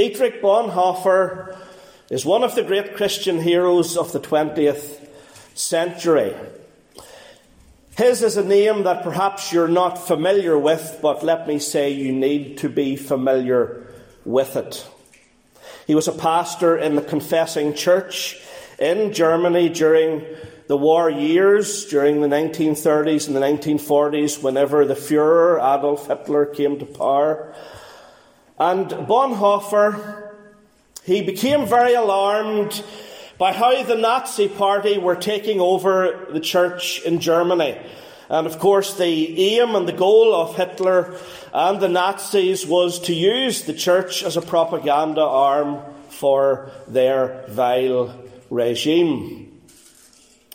Dietrich Bonhoeffer is one of the great Christian heroes of the 20th century. His is a name that perhaps you're not familiar with, but let me say you need to be familiar with it. He was a pastor in the Confessing Church in Germany during the war years, during the 1930s and the 1940s, whenever the Fuhrer, Adolf Hitler, came to power. And Bonhoeffer, he became very alarmed by how the Nazi Party were taking over the church in Germany. And of course, the aim and the goal of Hitler and the Nazis was to use the church as a propaganda arm for their vile regime.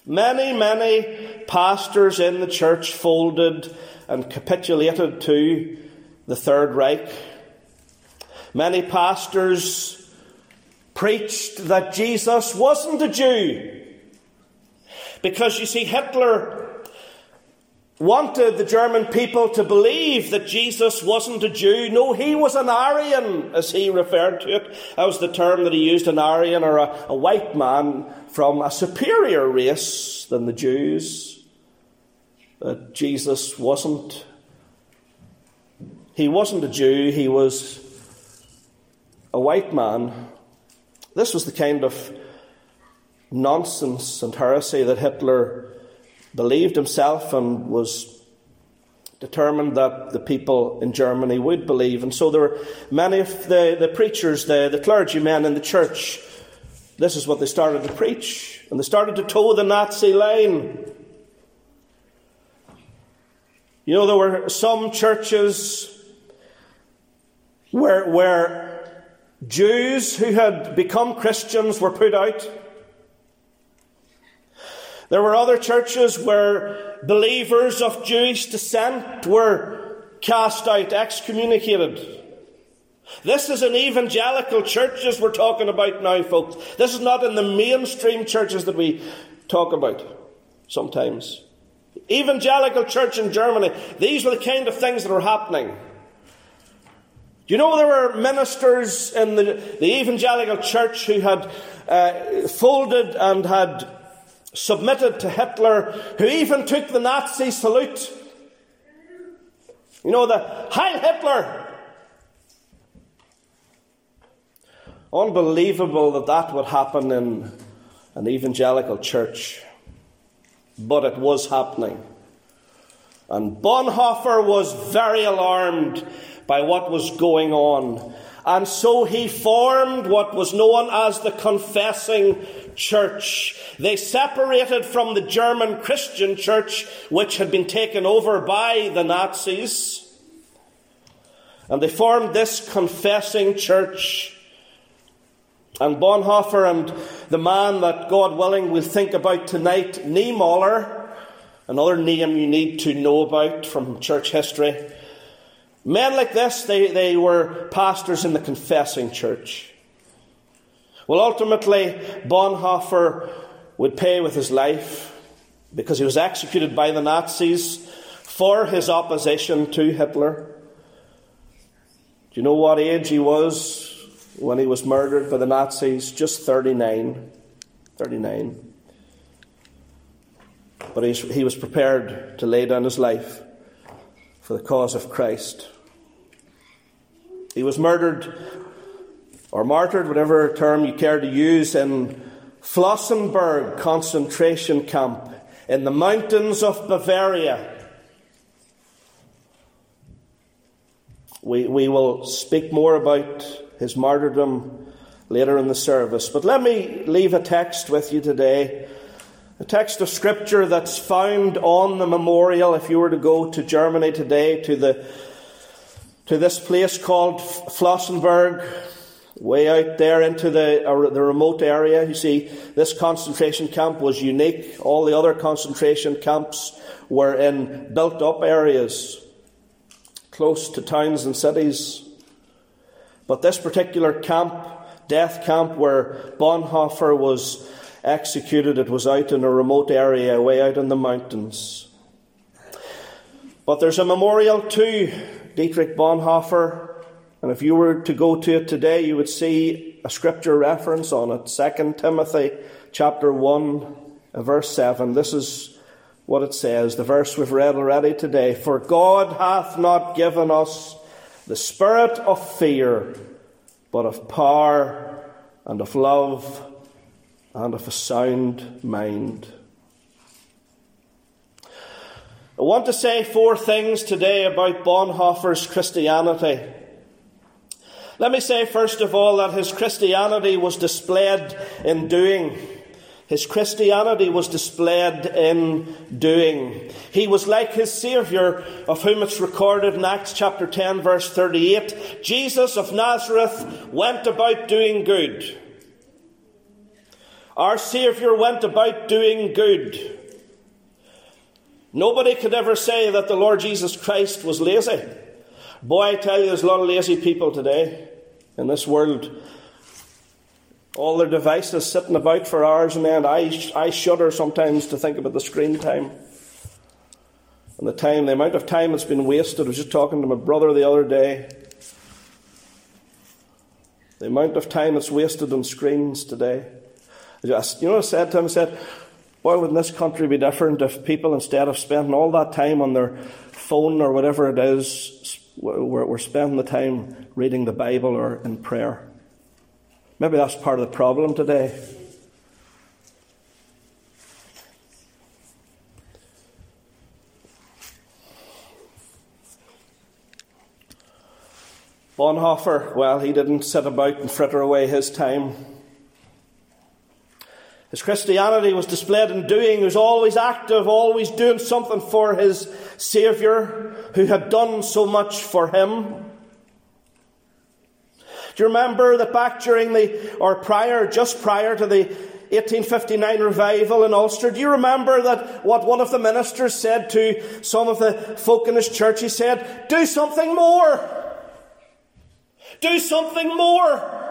Many, many pastors in the church folded and capitulated to the Third Reich. Many pastors preached that Jesus wasn't a Jew. Because you see, Hitler wanted the German people to believe that Jesus wasn't a Jew. No, he was an Aryan, as he referred to it. That was the term that he used, an Aryan, or a, a white man from a superior race than the Jews. That Jesus wasn't. He wasn't a Jew, he was a white man. This was the kind of nonsense and heresy that Hitler believed himself and was determined that the people in Germany would believe. And so there were many of the, the preachers, the, the clergymen in the church, this is what they started to preach. And they started to toe the Nazi line. You know, there were some churches where, where Jews who had become Christians were put out. There were other churches where believers of Jewish descent were cast out, excommunicated. This is an evangelical churches we're talking about now, folks. This is not in the mainstream churches that we talk about sometimes. Evangelical church in Germany, these were the kind of things that were happening. You know there were ministers in the, the evangelical church who had uh, folded and had submitted to Hitler, who even took the Nazi salute. You know, the Heil Hitler! Unbelievable that that would happen in an evangelical church. But it was happening. And Bonhoeffer was very alarmed by what was going on. And so he formed what was known as the Confessing church. They separated from the German Christian church, which had been taken over by the Nazis. And they formed this confessing church. And Bonhoeffer and the man that, God willing, we'll think about tonight, Niemöller, another name you need to know about from church history. Men like this, they, they were pastors in the confessing church. Well, ultimately, Bonhoeffer would pay with his life because he was executed by the Nazis for his opposition to Hitler. Do you know what age he was when he was murdered by the Nazis? Just 39. 39. But he was prepared to lay down his life for the cause of Christ. He was murdered or martyred, whatever term you care to use, in Flossenburg concentration camp in the mountains of Bavaria. We, we will speak more about his martyrdom later in the service. But let me leave a text with you today. A text of scripture that's found on the memorial. If you were to go to Germany today, to the to this place called Flossenburg, way out there into the, uh, the remote area. You see, this concentration camp was unique. All the other concentration camps were in built up areas, close to towns and cities. But this particular camp, death camp where Bonhoeffer was executed, it was out in a remote area, way out in the mountains. But there's a memorial to Dietrich Bonhoeffer And if you were to go to it today, you would see a scripture reference on it. 2 Timothy chapter 1, uh, verse 7. This is what it says, the verse we've read already today. For God hath not given us the spirit of fear, but of power and of love and of a sound mind. I want to say four things today about Bonhoeffer's Christianity. Let me say, first of all, that his Christianity was displayed in doing. His Christianity was displayed in doing. He was like his Saviour, of whom it's recorded in Acts chapter 10, verse 38. Jesus of Nazareth went about doing good. Our Saviour went about doing good. Nobody could ever say that the Lord Jesus Christ was lazy. Boy, I tell you, there's a lot of lazy people today in this world. All their devices sitting about for hours and. I, I shudder sometimes to think about the screen time. And the time, the amount of time that's been wasted. I was just talking to my brother the other day. The amount of time that's wasted on screens today. You know what I said to him? I said, Boy, wouldn't this country be different if people, instead of spending all that time on their phone or whatever it is, were spending the time reading the Bible or in prayer? Maybe that's part of the problem today. Bonhoeffer, well, he didn't sit about and fritter away his time. His Christianity was displayed in doing. He was always active, always doing something for his Saviour who had done so much for him. Do you remember that back during the, or prior, just prior to the 1859 revival in Ulster, do you remember that what one of the ministers said to some of the folk in his church? He said, Do something more! Do something more!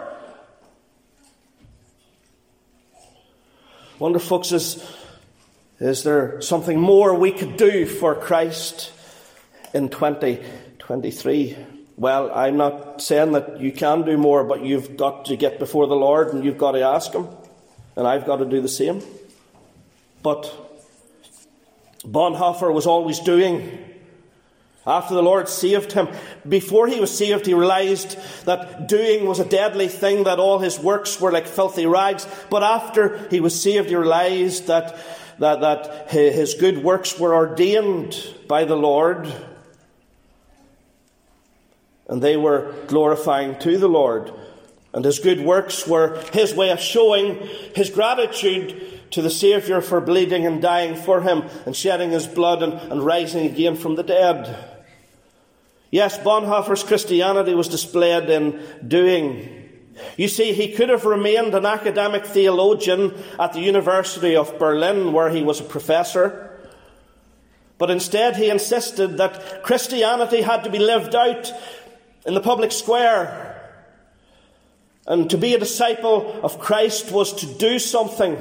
Wonder, folks, is, is there something more we could do for Christ in 2023? Well, I'm not saying that you can do more, but you've got to get before the Lord and you've got to ask Him. And I've got to do the same. But Bonhoeffer was always doing. After the Lord saved him, before he was saved, he realized that doing was a deadly thing, that all his works were like filthy rags. But after he was saved, he realized that, that, that his good works were ordained by the Lord and they were glorifying to the Lord. And his good works were his way of showing his gratitude to the Saviour for bleeding and dying for him and shedding his blood and, and rising again from the dead. Yes, Bonhoeffer's Christianity was displayed in doing. You see, he could have remained an academic theologian at the University of Berlin, where he was a professor. But instead, he insisted that Christianity had to be lived out in the public square. And to be a disciple of Christ was to do something.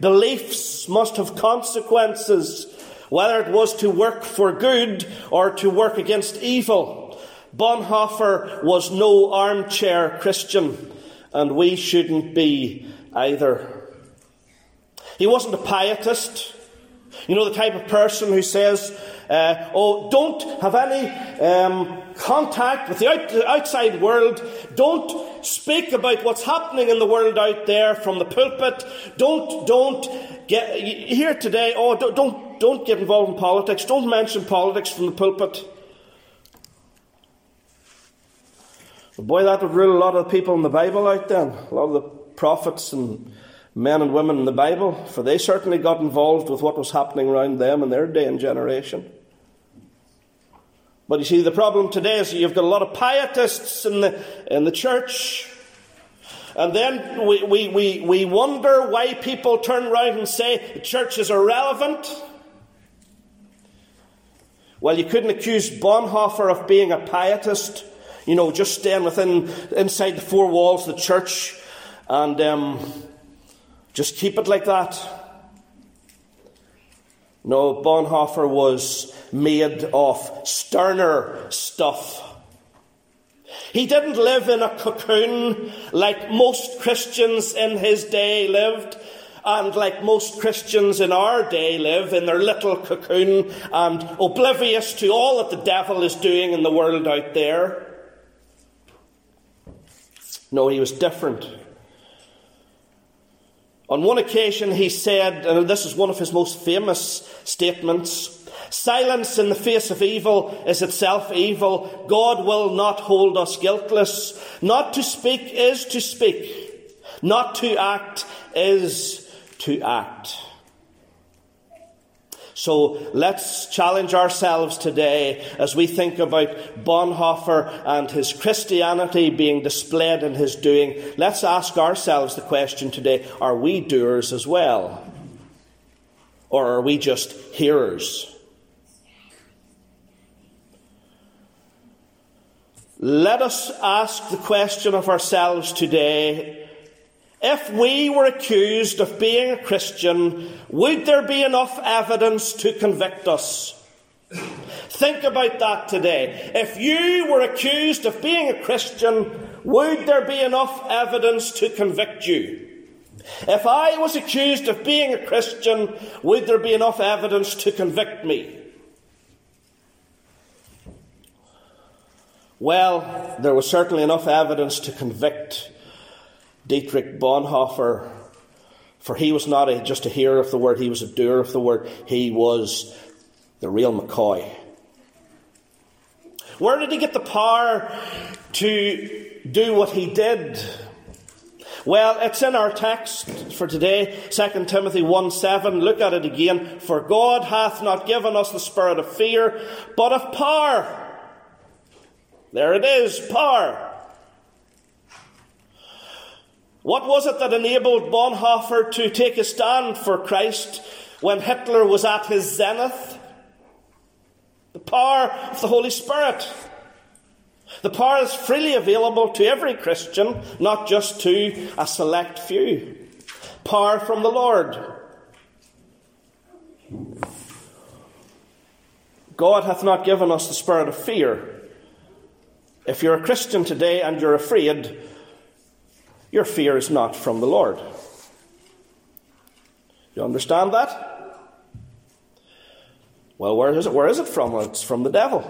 Beliefs must have consequences, whether it was to work for good or to work against evil. Bonhoeffer was no armchair Christian, and we shouldn't be either. He wasn't a pietist. You know, the type of person who says, uh, oh, don't have any um, contact with the out- outside world. Don't speak about what's happening in the world out there from the pulpit. Don't, don't get here today. Oh, don't, don't, don't get involved in politics. Don't mention politics from the pulpit. boy, that would rule a lot of the people in the Bible out then. A lot of the prophets and men and women in the Bible, for they certainly got involved with what was happening around them in their day and generation. But you see, the problem today is you've got a lot of pietists in the, in the church. And then we, we, we, we wonder why people turn around and say the church is irrelevant. Well, you couldn't accuse Bonhoeffer of being a pietist, you know, just staying within inside the four walls of the church and um, just keep it like that. No, Bonhoeffer was made of sterner stuff. He didn't live in a cocoon like most Christians in his day lived, and like most Christians in our day live in their little cocoon and oblivious to all that the devil is doing in the world out there. No, he was different. On one occasion, he said, and this is one of his most famous statements Silence in the face of evil is itself evil. God will not hold us guiltless. Not to speak is to speak. Not to act is to act. So let's challenge ourselves today as we think about Bonhoeffer and his Christianity being displayed in his doing. Let's ask ourselves the question today are we doers as well? Or are we just hearers? Let us ask the question of ourselves today if we were accused of being a Christian, would there be enough evidence to convict us? Think about that today. If you were accused of being a Christian, would there be enough evidence to convict you? If I was accused of being a Christian, would there be enough evidence to convict me? Well, there was certainly enough evidence to convict Dietrich Bonhoeffer, for he was not a, just a hearer of the word, he was a doer of the word. He was the real McCoy. Where did he get the power to do what he did? Well, it's in our text for today, 2 Timothy 1 7. Look at it again. For God hath not given us the spirit of fear, but of power. There it is, power. What was it that enabled Bonhoeffer to take a stand for Christ when Hitler was at his zenith? The power of the Holy Spirit. The power is freely available to every Christian, not just to a select few. Power from the Lord. God hath not given us the spirit of fear. If you're a Christian today and you're afraid, your fear is not from the Lord. You understand that? Well, where is it? Where is it from? It's from the devil.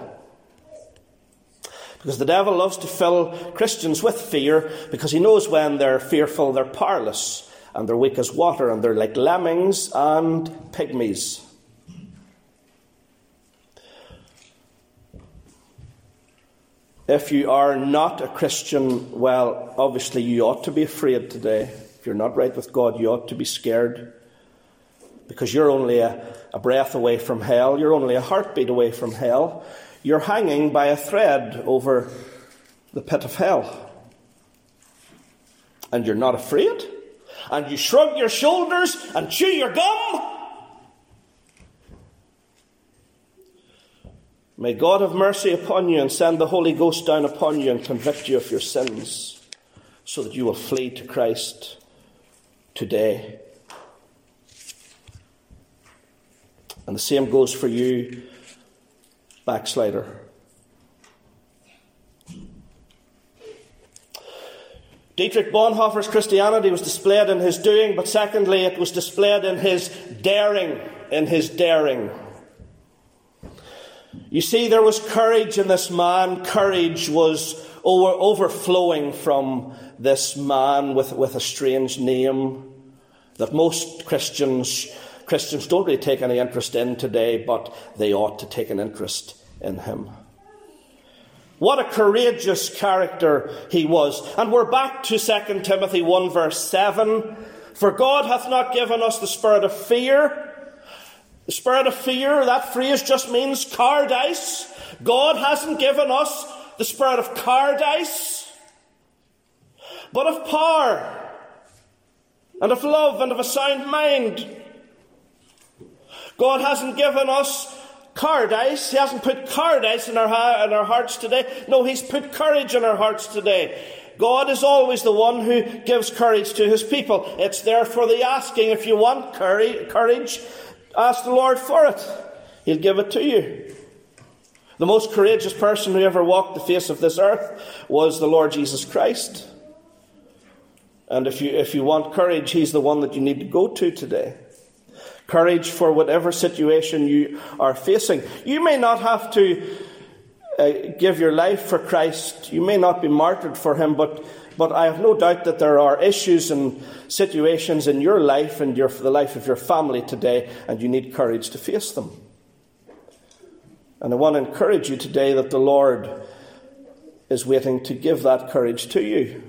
Because the devil loves to fill Christians with fear because he knows when they're fearful, they're powerless and they're weak as water and they're like lemmings and pygmies. If you are not a Christian, well, obviously you ought to be afraid today. If you're not right with God, you ought to be scared. Because you're only a, a breath away from hell, you're only a heartbeat away from hell. You're hanging by a thread over the pit of hell. And you're not afraid? And you shrug your shoulders and chew your gum? May God have mercy upon you and send the Holy Ghost down upon you and convict you of your sins so that you will flee to Christ today. And the same goes for you, backslider. Dietrich Bonhoeffer's Christianity was displayed in his doing, but secondly, it was displayed in his daring, in his daring. You see, there was courage in this man. Courage was over, overflowing from this man with, with a strange name that most Christians, Christians don't really take any interest in today, but they ought to take an interest in him. What a courageous character he was. And we're back to 2 Timothy 1 verse 7. For God hath not given us the spirit of fear, the spirit of fear, that phrase just means cowardice. God hasn't given us the spirit of cowardice, but of power, and of love, and of a sound mind. God hasn't given us cowardice. He hasn't put cowardice in our, in our hearts today. No, He's put courage in our hearts today. God is always the one who gives courage to His people. It's there for the asking. If you want courage, Ask the Lord for it. He'll give it to you. The most courageous person who ever walked the face of this earth was the Lord Jesus Christ. And if you, if you want courage, He's the one that you need to go to today. Courage for whatever situation you are facing. You may not have to uh, give your life for Christ. You may not be martyred for Him, but, but I have no doubt that there are issues and situations in your life and your, the life of your family today, and you need courage to face them. And I want to encourage you today that the Lord is waiting to give that courage to you.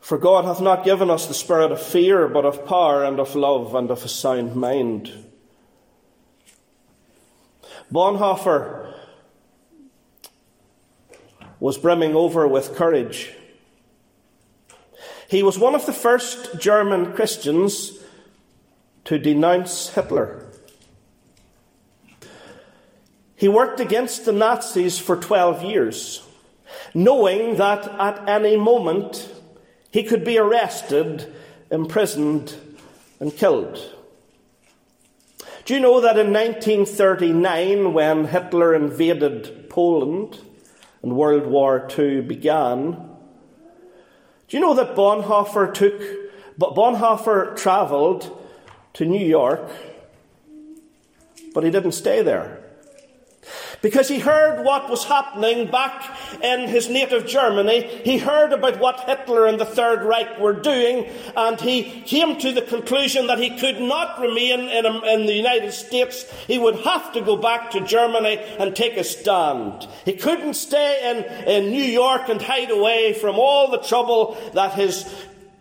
For God hath not given us the spirit of fear, but of power and of love and of a sound mind. Bonhoeffer was brimming over with courage. He was one of the first German Christians to denounce Hitler. He worked against the Nazis for 12 years, knowing that at any moment he could be arrested, imprisoned, and killed. Do you know that in 1939, when Hitler invaded Poland and World War II began, do you know that Bonhoeffer took, Bonhoeffer travelled to New York, but he didn't stay there. Because he heard what was happening back in his native Germany. He heard about what Hitler and the Third Reich were doing, and he came to the conclusion that he could not remain in, um, in the United States. He would have to go back to Germany and take a stand. He couldn't stay in, in New York and hide away from all the trouble that his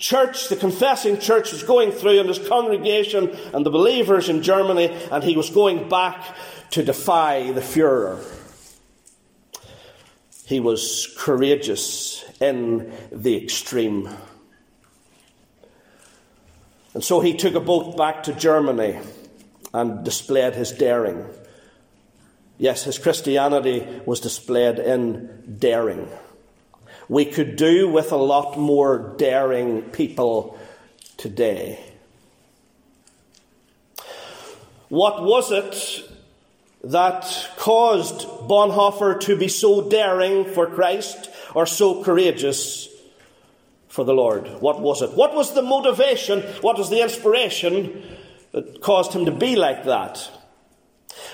church, the confessing church, was going through in his congregation and the believers in Germany, and he was going back to defy the Fuhrer. He was courageous in the extreme. And so he took a boat back to Germany and displayed his daring. Yes, his Christianity was displayed in daring. We could do with a lot more daring people today. What was it that caused Bonhoeffer to be so daring for Christ or so courageous for the Lord? What was it? What was the motivation? What was the inspiration that caused him to be like that?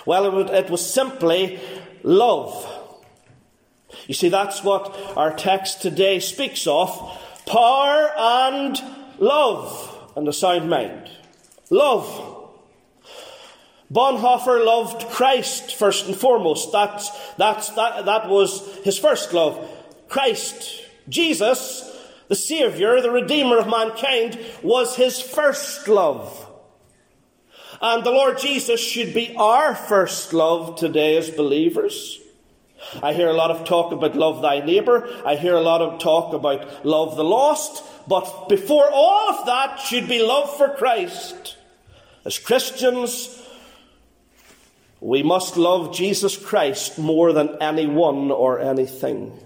Well, it was simply love. You see, that's what our text today speaks of power and love and a sound mind. Love. Bonhoeffer loved Christ first and foremost. That's, that's, that, that was his first love. Christ, Jesus, the Saviour, the Redeemer of mankind, was his first love. And the Lord Jesus should be our first love today as believers. I hear a lot of talk about love thy neighbour. I hear a lot of talk about love the lost. But before all of that should be love for Christ. As Christians, we must love Jesus Christ more than anyone or anything.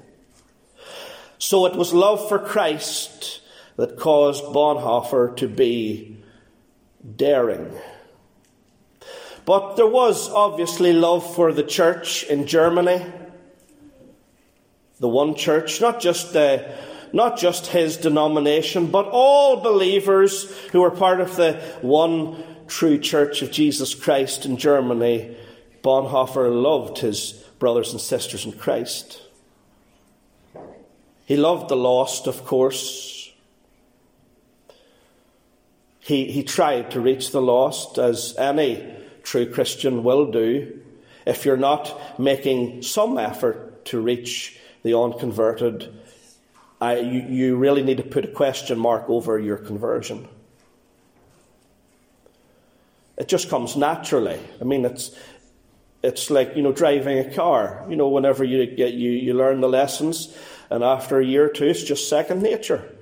So it was love for Christ that caused Bonhoeffer to be daring. But there was obviously love for the church in Germany the one church, not just, uh, not just his denomination, but all believers who are part of the one true church of Jesus Christ in Germany. Bonhoeffer loved his brothers and sisters in Christ. He loved the lost, of course. He, he tried to reach the lost, as any true Christian will do, if you're not making some effort to reach the unconverted, I, you, you really need to put a question mark over your conversion. It just comes naturally. I mean, it's, it's like, you know, driving a car. You know, whenever you get, you, you learn the lessons, and after a year or two, it's just second nature.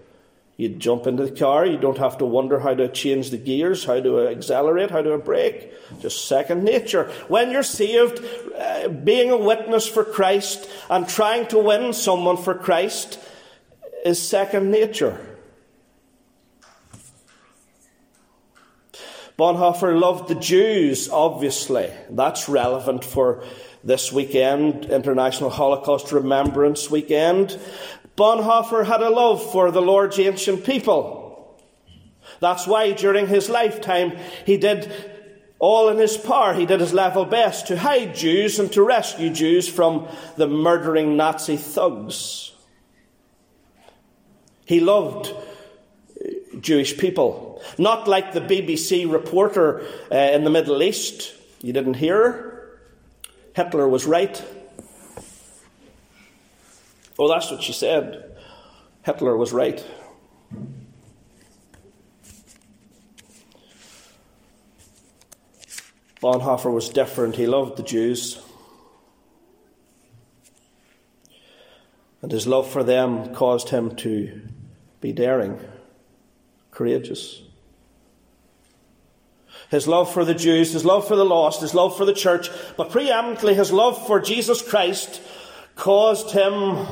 You jump into the car, you don't have to wonder how to change the gears, how to accelerate, how to brake. Just second nature. When you're saved, uh, being a witness for Christ and trying to win someone for Christ is second nature. Bonhoeffer loved the Jews, obviously. That's relevant for this weekend, International Holocaust Remembrance Weekend. Bonhoeffer had a love for the Lord's ancient people. That's why during his lifetime he did all in his power. He did his level best to hide Jews and to rescue Jews from the murdering Nazi thugs. He loved Jewish people. Not like the BBC reporter uh, in the Middle East. You didn't hear? Hitler was right. Oh, that's what she said. Hitler was right. Bonhoeffer was different. He loved the Jews. And his love for them caused him to be daring courageous. His love for the Jews, his love for the lost, his love for the church, but preeminently his love for Jesus Christ caused him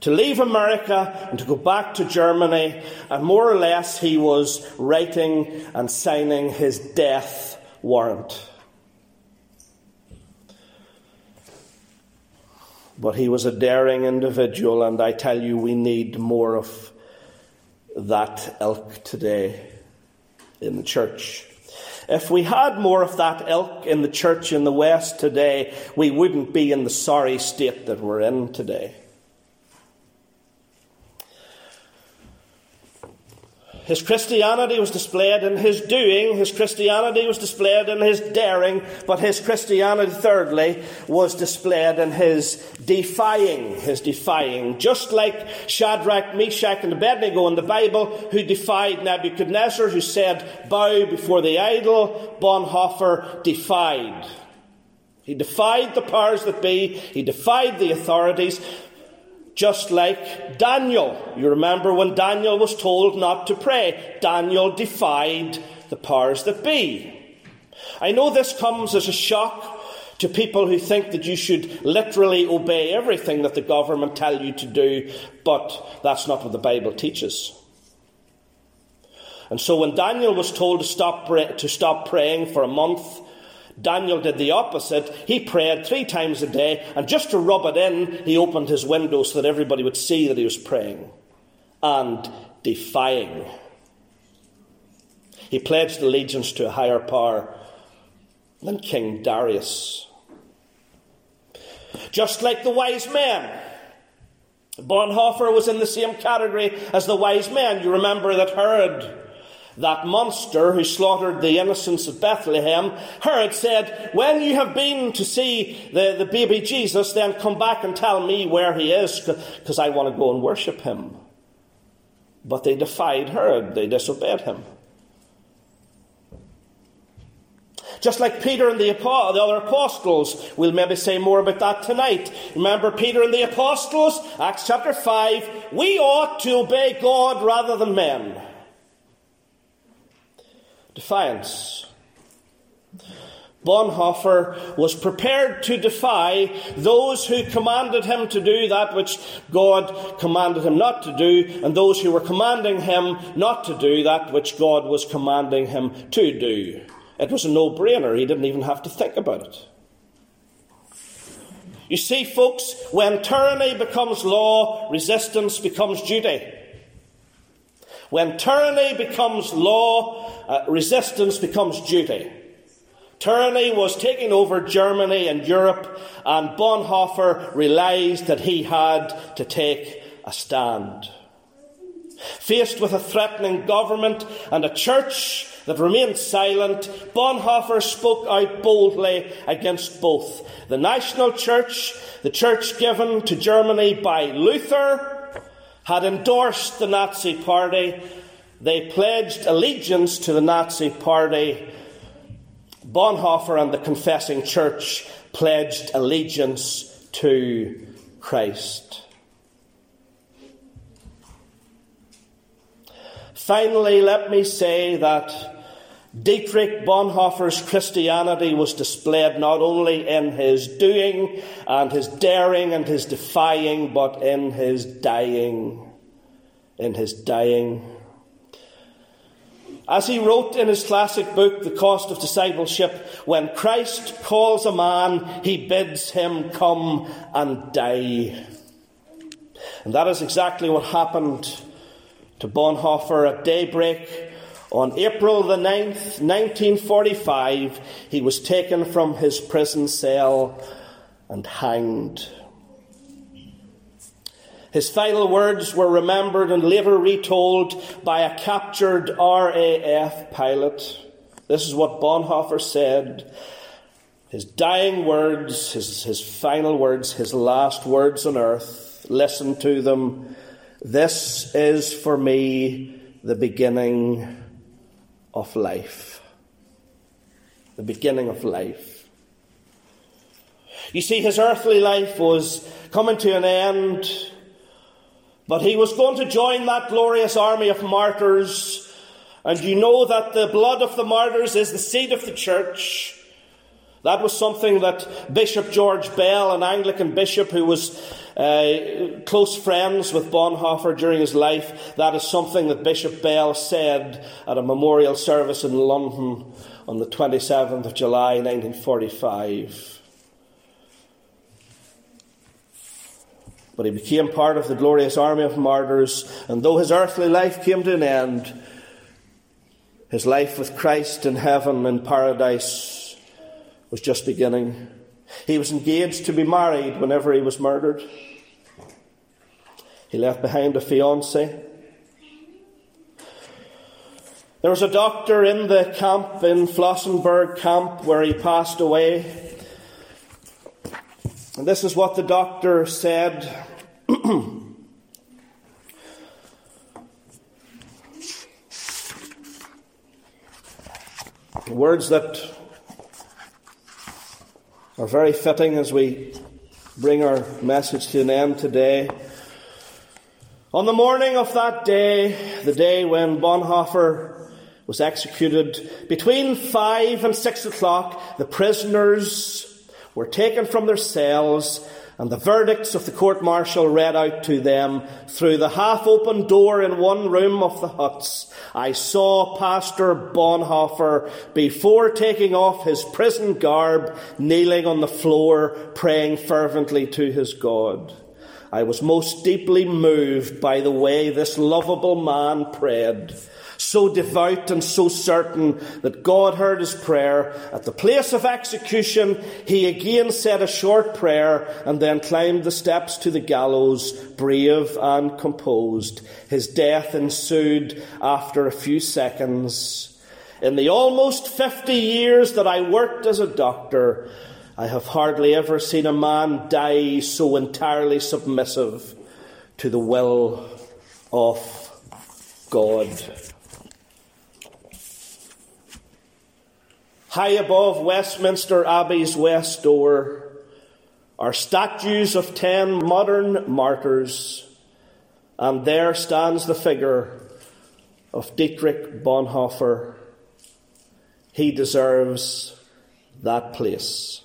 to leave America and to go back to Germany, and more or less he was writing and signing his death warrant. But he was a daring individual, and I tell you, we need more of that ilk today in the church. If we had more of that ilk in the church in the West today, we wouldn't be in the sorry state that we're in today. His Christianity was displayed in his doing, his Christianity was displayed in his daring, but his Christianity, thirdly, was displayed in his defying, his defying. Just like Shadrach, Meshach, and Abednego in the Bible, who defied Nebuchadnezzar, who said, Bow before the idol, Bonhoeffer defied. He defied the powers that be, he defied the authorities, just like Daniel. You remember when Daniel was told not to pray, Daniel defied the powers that be. I know this comes as a shock to people who think that you should literally obey everything that the government tell you to do, but that's not what the Bible teaches. And so when Daniel was told to stop, to stop praying for a month, Daniel did the opposite. He prayed three times a day, and just to rub it in, he opened his window so that everybody would see that he was praying and defying. He pledged allegiance to a higher power than King Darius. Just like the wise men. Bonhoeffer was in the same category as the wise men. You remember that Herod that monster who slaughtered the innocents of Bethlehem, Herod said, When you have been to see the, the baby Jesus, then come back and tell me where he is, because I want to go and worship him. But they defied Herod, they disobeyed him. Just like Peter and the, the, other apostles, we'll maybe say more about that tonight. Remember Peter and the apostles, Acts chapter 5, we ought to obey God rather than men defiance. Bonhoeffer was prepared to defy those who commanded him to do that which God commanded him not to do, and those who were commanding him not to do that which God was commanding him to do. It was a no brainer. He didn't even have to think about it. You see, folks, when tyranny becomes law, resistance becomes duty. When tyranny becomes law, uh, resistance becomes duty. Tyranny was taking over Germany and Europe, and Bonhoeffer realised that he had to take a stand. Faced with a threatening government and a church that remained silent, Bonhoeffer spoke out boldly against both. The national church, the church given to Germany by Luther, had endorsed the Nazi Party. They pledged allegiance to the Nazi Party. Bonhoeffer and the Confessing Church pledged allegiance to Christ. Finally, let me say that Dietrich Bonhoeffer's Christianity was displayed not only in his doing and his daring and his defying, but in his dying. In his dying. As he wrote in his classic book, The Cost of Discipleship, when Christ calls a man, he bids him come and die. And that is exactly what happened to Bonhoeffer at daybreak on April the 9th, 1945. He was taken from his prison cell and hanged. His final words were remembered and later retold by a captured RAF pilot. This is what Bonhoeffer said. His dying words, his, his final words, his last words on earth. Listen to them. This is for me the beginning of life. The beginning of life. You see, his earthly life was coming to an end but he was going to join that glorious army of martyrs. And you know that the blood of the martyrs is the seed of the church. That was something that Bishop George Bell, an Anglican bishop who was uh, close friends with Bonhoeffer during his life, that is something that Bishop Bell said at a memorial service in London on the 27th of July 1945. But he became part of the glorious army of martyrs, and though his earthly life came to an end, his life with Christ in heaven in paradise was just beginning. He was engaged to be married whenever he was murdered. He left behind a fiancée. There was a doctor in the camp, in Flossenburg camp, where he passed away. And this is what the doctor said. Words that are very fitting as we bring our message to an end today. On the morning of that day, the day when Bonhoeffer was executed, between five and six o'clock, the prisoners were taken from their cells and the verdicts of the court martial read out to them through the half open door in one room of the huts. I saw Pastor Bonhoeffer before taking off his prison garb, kneeling on the floor, praying fervently to his God. I was most deeply moved by the way this lovable man prayed so devout and so certain that God heard his prayer. At the place of execution, he again said a short prayer and then climbed the steps to the gallows, brave and composed. His death ensued after a few seconds. In the almost 50 years that I worked as a doctor, I have hardly ever seen a man die so entirely submissive to the will of God. High above Westminster Abbey's west door are statues of ten modern martyrs, and there stands the figure of Dietrich Bonhoeffer. He deserves that place.